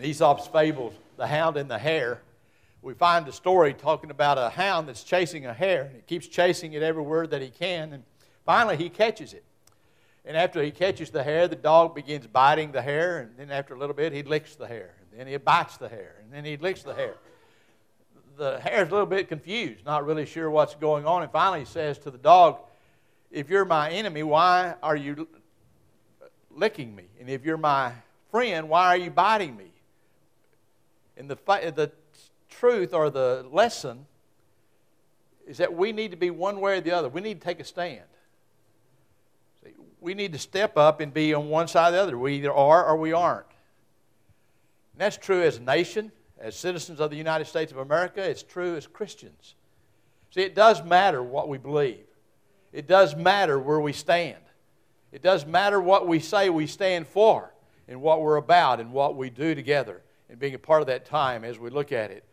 in Aesop's fables, The Hound and the Hare, we find a story talking about a hound that's chasing a hare, and he keeps chasing it everywhere that he can, and finally he catches it. And after he catches the hare, the dog begins biting the hare, and then after a little bit, he licks the hare, and then he bites the hare, and then he licks the hare. The hare's a little bit confused, not really sure what's going on, and finally he says to the dog, If you're my enemy, why are you licking me? And if you're my friend, why are you biting me? And the, the truth or the lesson is that we need to be one way or the other. We need to take a stand. See, we need to step up and be on one side or the other. We either are or we aren't. And that's true as a nation, as citizens of the United States of America. It's true as Christians. See, it does matter what we believe. It does matter where we stand. It does matter what we say we stand for and what we're about and what we do together and being a part of that time as we look at it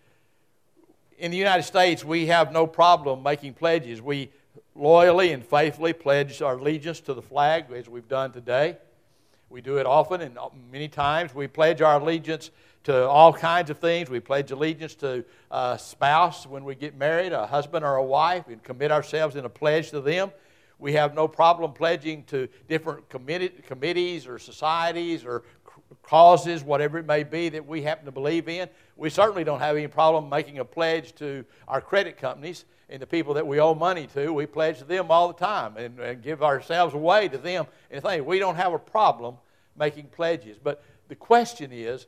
in the United States, we have no problem making pledges. We loyally and faithfully pledge our allegiance to the flag as we've done today. We do it often and many times. We pledge our allegiance to all kinds of things. We pledge allegiance to a spouse when we get married, a husband or a wife, and commit ourselves in a pledge to them. We have no problem pledging to different committees or societies or causes, whatever it may be that we happen to believe in. We certainly don't have any problem making a pledge to our credit companies and the people that we owe money to. We pledge to them all the time and, and give ourselves away to them. And think we don't have a problem making pledges. But the question is,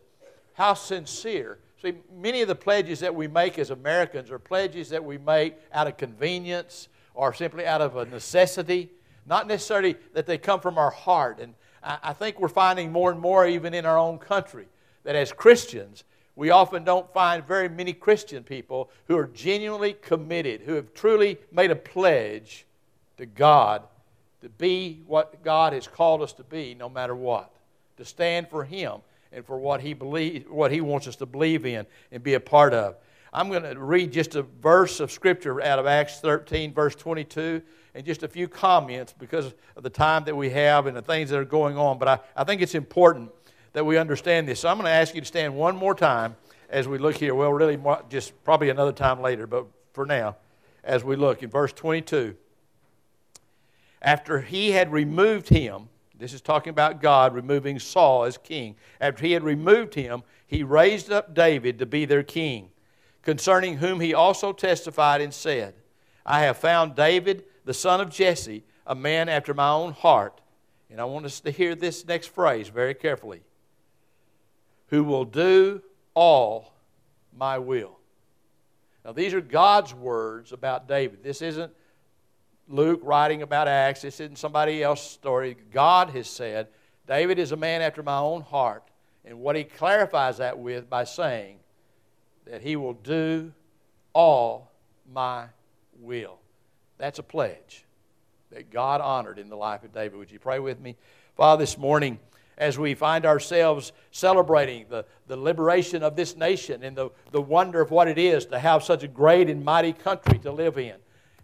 how sincere? See, many of the pledges that we make as Americans are pledges that we make out of convenience or simply out of a necessity, not necessarily that they come from our heart. And I think we're finding more and more, even in our own country, that as Christians, we often don't find very many Christian people who are genuinely committed, who have truly made a pledge to God to be what God has called us to be no matter what, to stand for Him and for what He, believe, what he wants us to believe in and be a part of. I'm going to read just a verse of Scripture out of Acts 13, verse 22 and just a few comments because of the time that we have and the things that are going on. But I, I think it's important that we understand this. So I'm going to ask you to stand one more time as we look here. Well, really, just probably another time later, but for now, as we look in verse 22. After he had removed him, this is talking about God removing Saul as king. After he had removed him, he raised up David to be their king, concerning whom he also testified and said, I have found David the son of Jesse, a man after my own heart. And I want us to hear this next phrase very carefully who will do all my will. Now, these are God's words about David. This isn't Luke writing about Acts, this isn't somebody else's story. God has said, David is a man after my own heart. And what he clarifies that with by saying that he will do all my will. That's a pledge that God honored in the life of David. Would you pray with me? Father, this morning, as we find ourselves celebrating the, the liberation of this nation and the, the wonder of what it is to have such a great and mighty country to live in,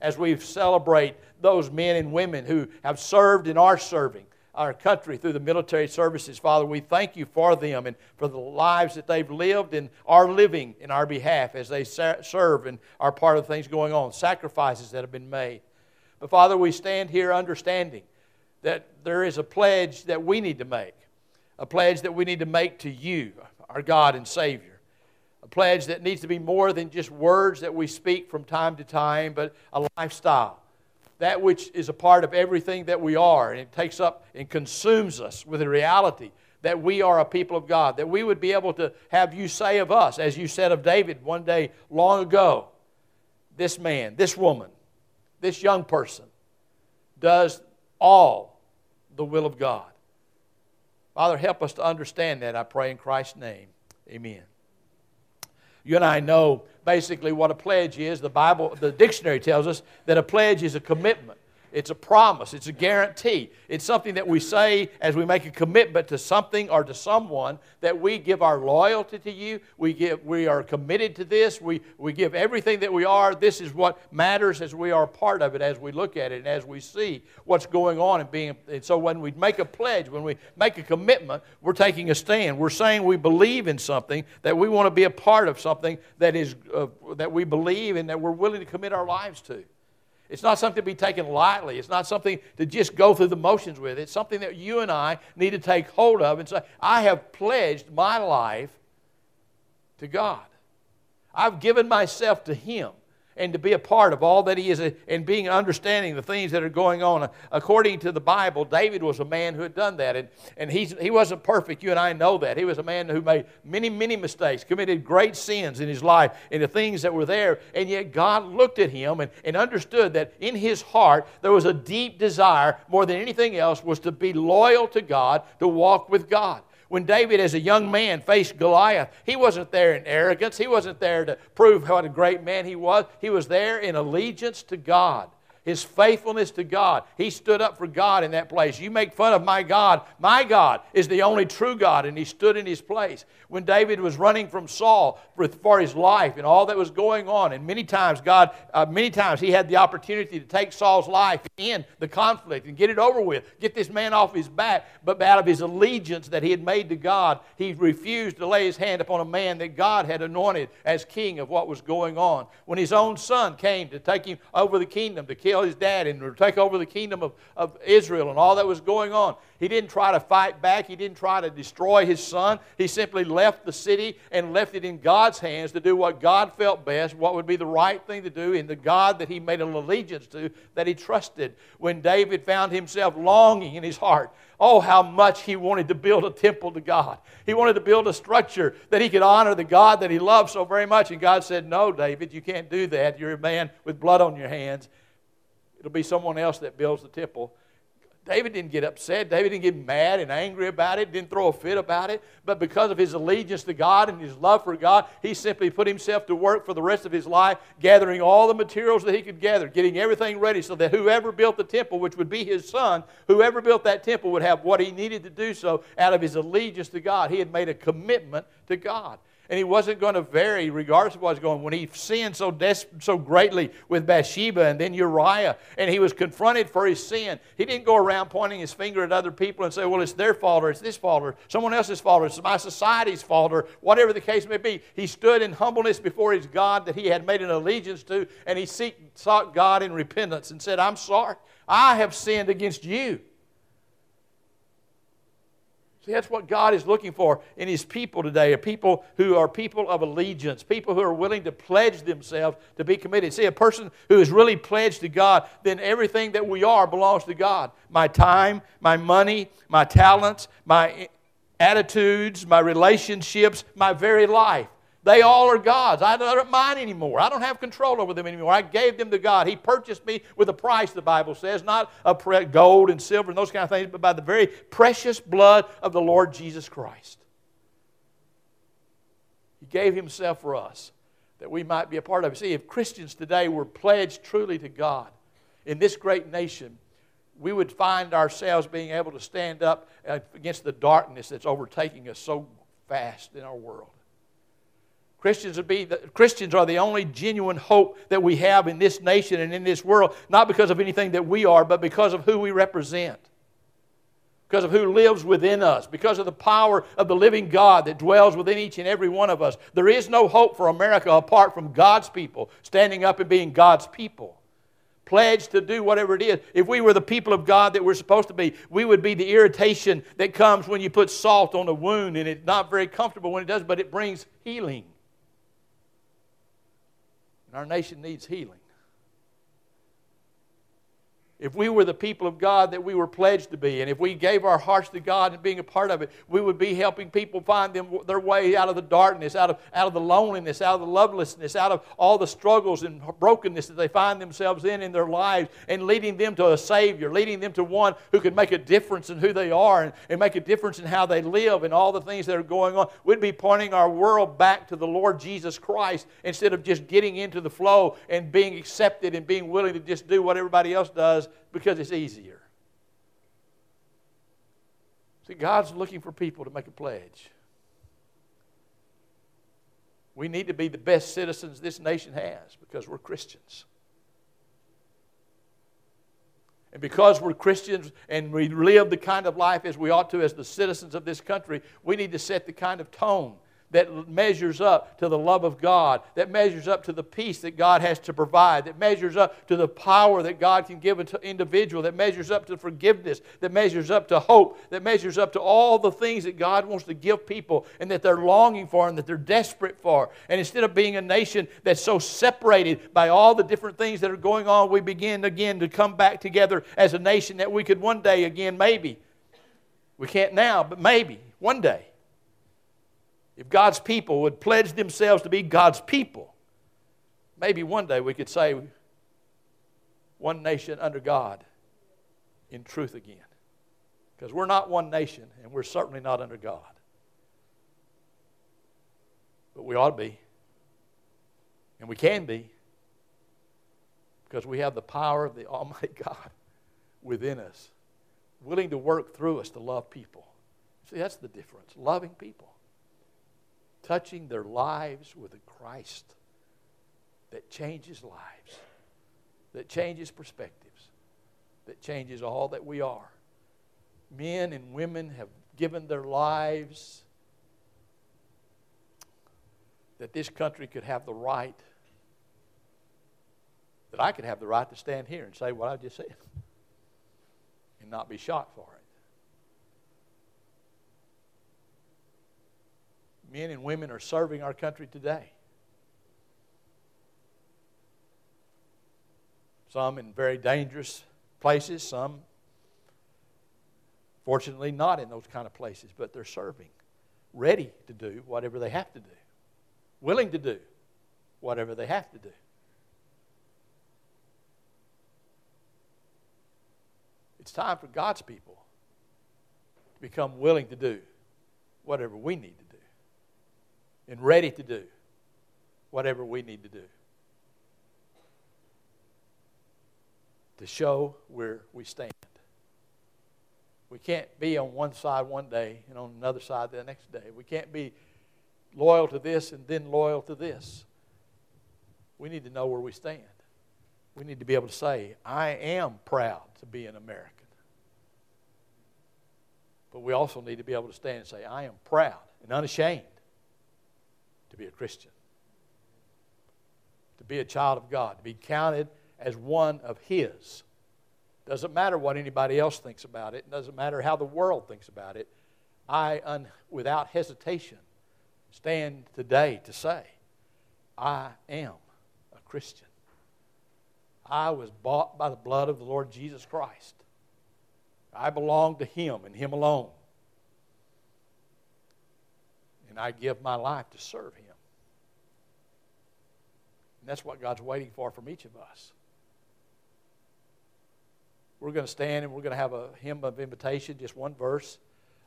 as we celebrate those men and women who have served and are serving, our country through the military services. Father, we thank you for them and for the lives that they've lived and are living in our behalf as they serve and are part of the things going on, sacrifices that have been made. But Father, we stand here understanding that there is a pledge that we need to make, a pledge that we need to make to you, our God and Savior. A pledge that needs to be more than just words that we speak from time to time, but a lifestyle that which is a part of everything that we are, and it takes up and consumes us with the reality that we are a people of God, that we would be able to have you say of us, as you said of David one day long ago, this man, this woman, this young person does all the will of God. Father, help us to understand that, I pray in Christ's name. Amen. You and I know basically what a pledge is. The Bible, the dictionary tells us that a pledge is a commitment. It's a promise. It's a guarantee. It's something that we say as we make a commitment to something or to someone that we give our loyalty to you. We, give, we are committed to this. We, we give everything that we are. This is what matters as we are part of it, as we look at it, and as we see what's going on. And, being, and so when we make a pledge, when we make a commitment, we're taking a stand. We're saying we believe in something, that we want to be a part of something that, is, uh, that we believe and that we're willing to commit our lives to. It's not something to be taken lightly. It's not something to just go through the motions with. It's something that you and I need to take hold of and say, I have pledged my life to God. I've given myself to Him and to be a part of all that he is and being understanding the things that are going on. According to the Bible, David was a man who had done that. And, and he's, he wasn't perfect. You and I know that. He was a man who made many, many mistakes, committed great sins in his life and the things that were there. And yet God looked at him and, and understood that in his heart there was a deep desire, more than anything else, was to be loyal to God, to walk with God. When David, as a young man, faced Goliath, he wasn't there in arrogance. He wasn't there to prove what a great man he was. He was there in allegiance to God his faithfulness to God. He stood up for God in that place. You make fun of my God. My God is the only true God, and he stood in his place. When David was running from Saul for, for his life and all that was going on, and many times God, uh, many times he had the opportunity to take Saul's life end the conflict and get it over with, get this man off his back, but out of his allegiance that he had made to God, he refused to lay his hand upon a man that God had anointed as king of what was going on. When his own son came to take him over the kingdom to kill kill his dad and take over the kingdom of, of Israel and all that was going on. He didn't try to fight back. He didn't try to destroy his son. He simply left the city and left it in God's hands to do what God felt best, what would be the right thing to do in the God that he made an allegiance to, that he trusted. When David found himself longing in his heart, oh, how much he wanted to build a temple to God. He wanted to build a structure that he could honor the God that he loved so very much. And God said, No, David, you can't do that. You're a man with blood on your hands. It'll be someone else that builds the temple. David didn't get upset. David didn't get mad and angry about it, didn't throw a fit about it. But because of his allegiance to God and his love for God, he simply put himself to work for the rest of his life, gathering all the materials that he could gather, getting everything ready so that whoever built the temple, which would be his son, whoever built that temple would have what he needed to do so out of his allegiance to God. He had made a commitment to God. And he wasn't going to vary regardless of what was going on. When he sinned so, des- so greatly with Bathsheba and then Uriah, and he was confronted for his sin, he didn't go around pointing his finger at other people and say, well, it's their fault or it's this fault or someone else's fault or it's my society's fault or whatever the case may be. He stood in humbleness before his God that he had made an allegiance to, and he seek, sought God in repentance and said, I'm sorry. I have sinned against you. See, that's what God is looking for in His people today, a people who are people of allegiance, people who are willing to pledge themselves to be committed. See, a person who is really pledged to God, then everything that we are belongs to God. My time, my money, my talents, my attitudes, my relationships, my very life. They all are God's. I don't mine anymore. I don't have control over them anymore. I gave them to God. He purchased me with a price, the Bible says, not a pre- gold and silver and those kind of things, but by the very precious blood of the Lord Jesus Christ. He gave Himself for us that we might be a part of it. See, if Christians today were pledged truly to God in this great nation, we would find ourselves being able to stand up against the darkness that's overtaking us so fast in our world. Christians, would be the, Christians are the only genuine hope that we have in this nation and in this world, not because of anything that we are, but because of who we represent, because of who lives within us, because of the power of the living God that dwells within each and every one of us. There is no hope for America apart from God's people standing up and being God's people. Pledged to do whatever it is. If we were the people of God that we're supposed to be, we would be the irritation that comes when you put salt on a wound and it's not very comfortable when it does, but it brings healing. Our nation needs healing. If we were the people of God that we were pledged to be, and if we gave our hearts to God and being a part of it, we would be helping people find them, their way out of the darkness, out of, out of the loneliness, out of the lovelessness, out of all the struggles and brokenness that they find themselves in in their lives, and leading them to a Savior, leading them to one who can make a difference in who they are and, and make a difference in how they live and all the things that are going on. We'd be pointing our world back to the Lord Jesus Christ instead of just getting into the flow and being accepted and being willing to just do what everybody else does Because, because it's easier. See, God's looking for people to make a pledge. We need to be the best citizens this nation has because we're Christians. And because we're Christians and we live the kind of life as we ought to as the citizens of this country, we need to set the kind of tone that measures up to the love of God, that measures up to the peace that God has to provide, that measures up to the power that God can give an individual, that measures up to forgiveness, that measures up to hope, that measures up to all the things that God wants to give people and that they're longing for and that they're desperate for. And instead of being a nation that's so separated by all the different things that are going on, we begin again to come back together as a nation that we could one day again, maybe. We can't now, but maybe one day if God's people would pledge themselves to be God's people, maybe one day we could say, one nation under God in truth again. Because we're not one nation, and we're certainly not under God. But we ought to be. And we can be. Because we have the power of the Almighty God within us, willing to work through us to love people. See, that's the difference loving people touching their lives with a Christ that changes lives, that changes perspectives, that changes all that we are. Men and women have given their lives that this country could have the right, that I could have the right to stand here and say what I just said and not be shot for it. Men and women are serving our country today. Some in very dangerous places, some fortunately not in those kind of places, but they're serving, ready to do whatever they have to do, willing to do whatever they have to do. It's time for God's people to become willing to do whatever we need to do and ready to do whatever we need to do to show where we stand. We can't be on one side one day and on another side the next day. We can't be loyal to this and then loyal to this. We need to know where we stand. We need to be able to say, I am proud to be an American. But we also need to be able to stand and say, I am proud and unashamed to be a Christian, to be a child of God, to be counted as one of His. Doesn't matter what anybody else thinks about it, doesn't matter how the world thinks about it. I, un, without hesitation, stand today to say, I am a Christian. I was bought by the blood of the Lord Jesus Christ. I belong to Him and Him alone. And I give my life to serve Him. And that's what God's waiting for from each of us. We're going to stand and we're going to have a hymn of invitation, just one verse,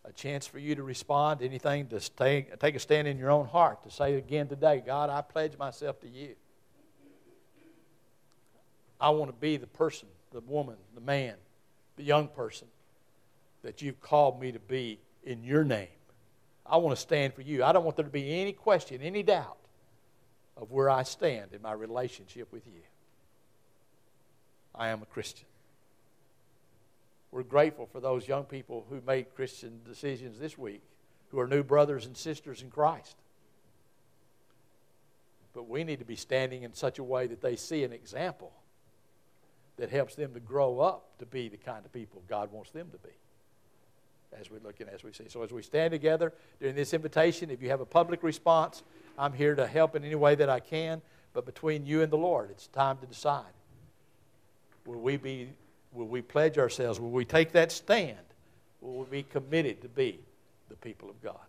a chance for you to respond, anything to stay, take a stand in your own heart to say again today, God, I pledge myself to you. I want to be the person, the woman, the man, the young person that you've called me to be in your name. I want to stand for you. I don't want there to be any question, any doubt of where I stand in my relationship with you. I am a Christian. We're grateful for those young people who made Christian decisions this week, who are new brothers and sisters in Christ. But we need to be standing in such a way that they see an example that helps them to grow up to be the kind of people God wants them to be as we look and as we see. So as we stand together during this invitation, if you have a public response, I'm here to help in any way that I can. But between you and the Lord, it's time to decide. Will we be will we pledge ourselves? Will we take that stand? Will we be committed to be the people of God?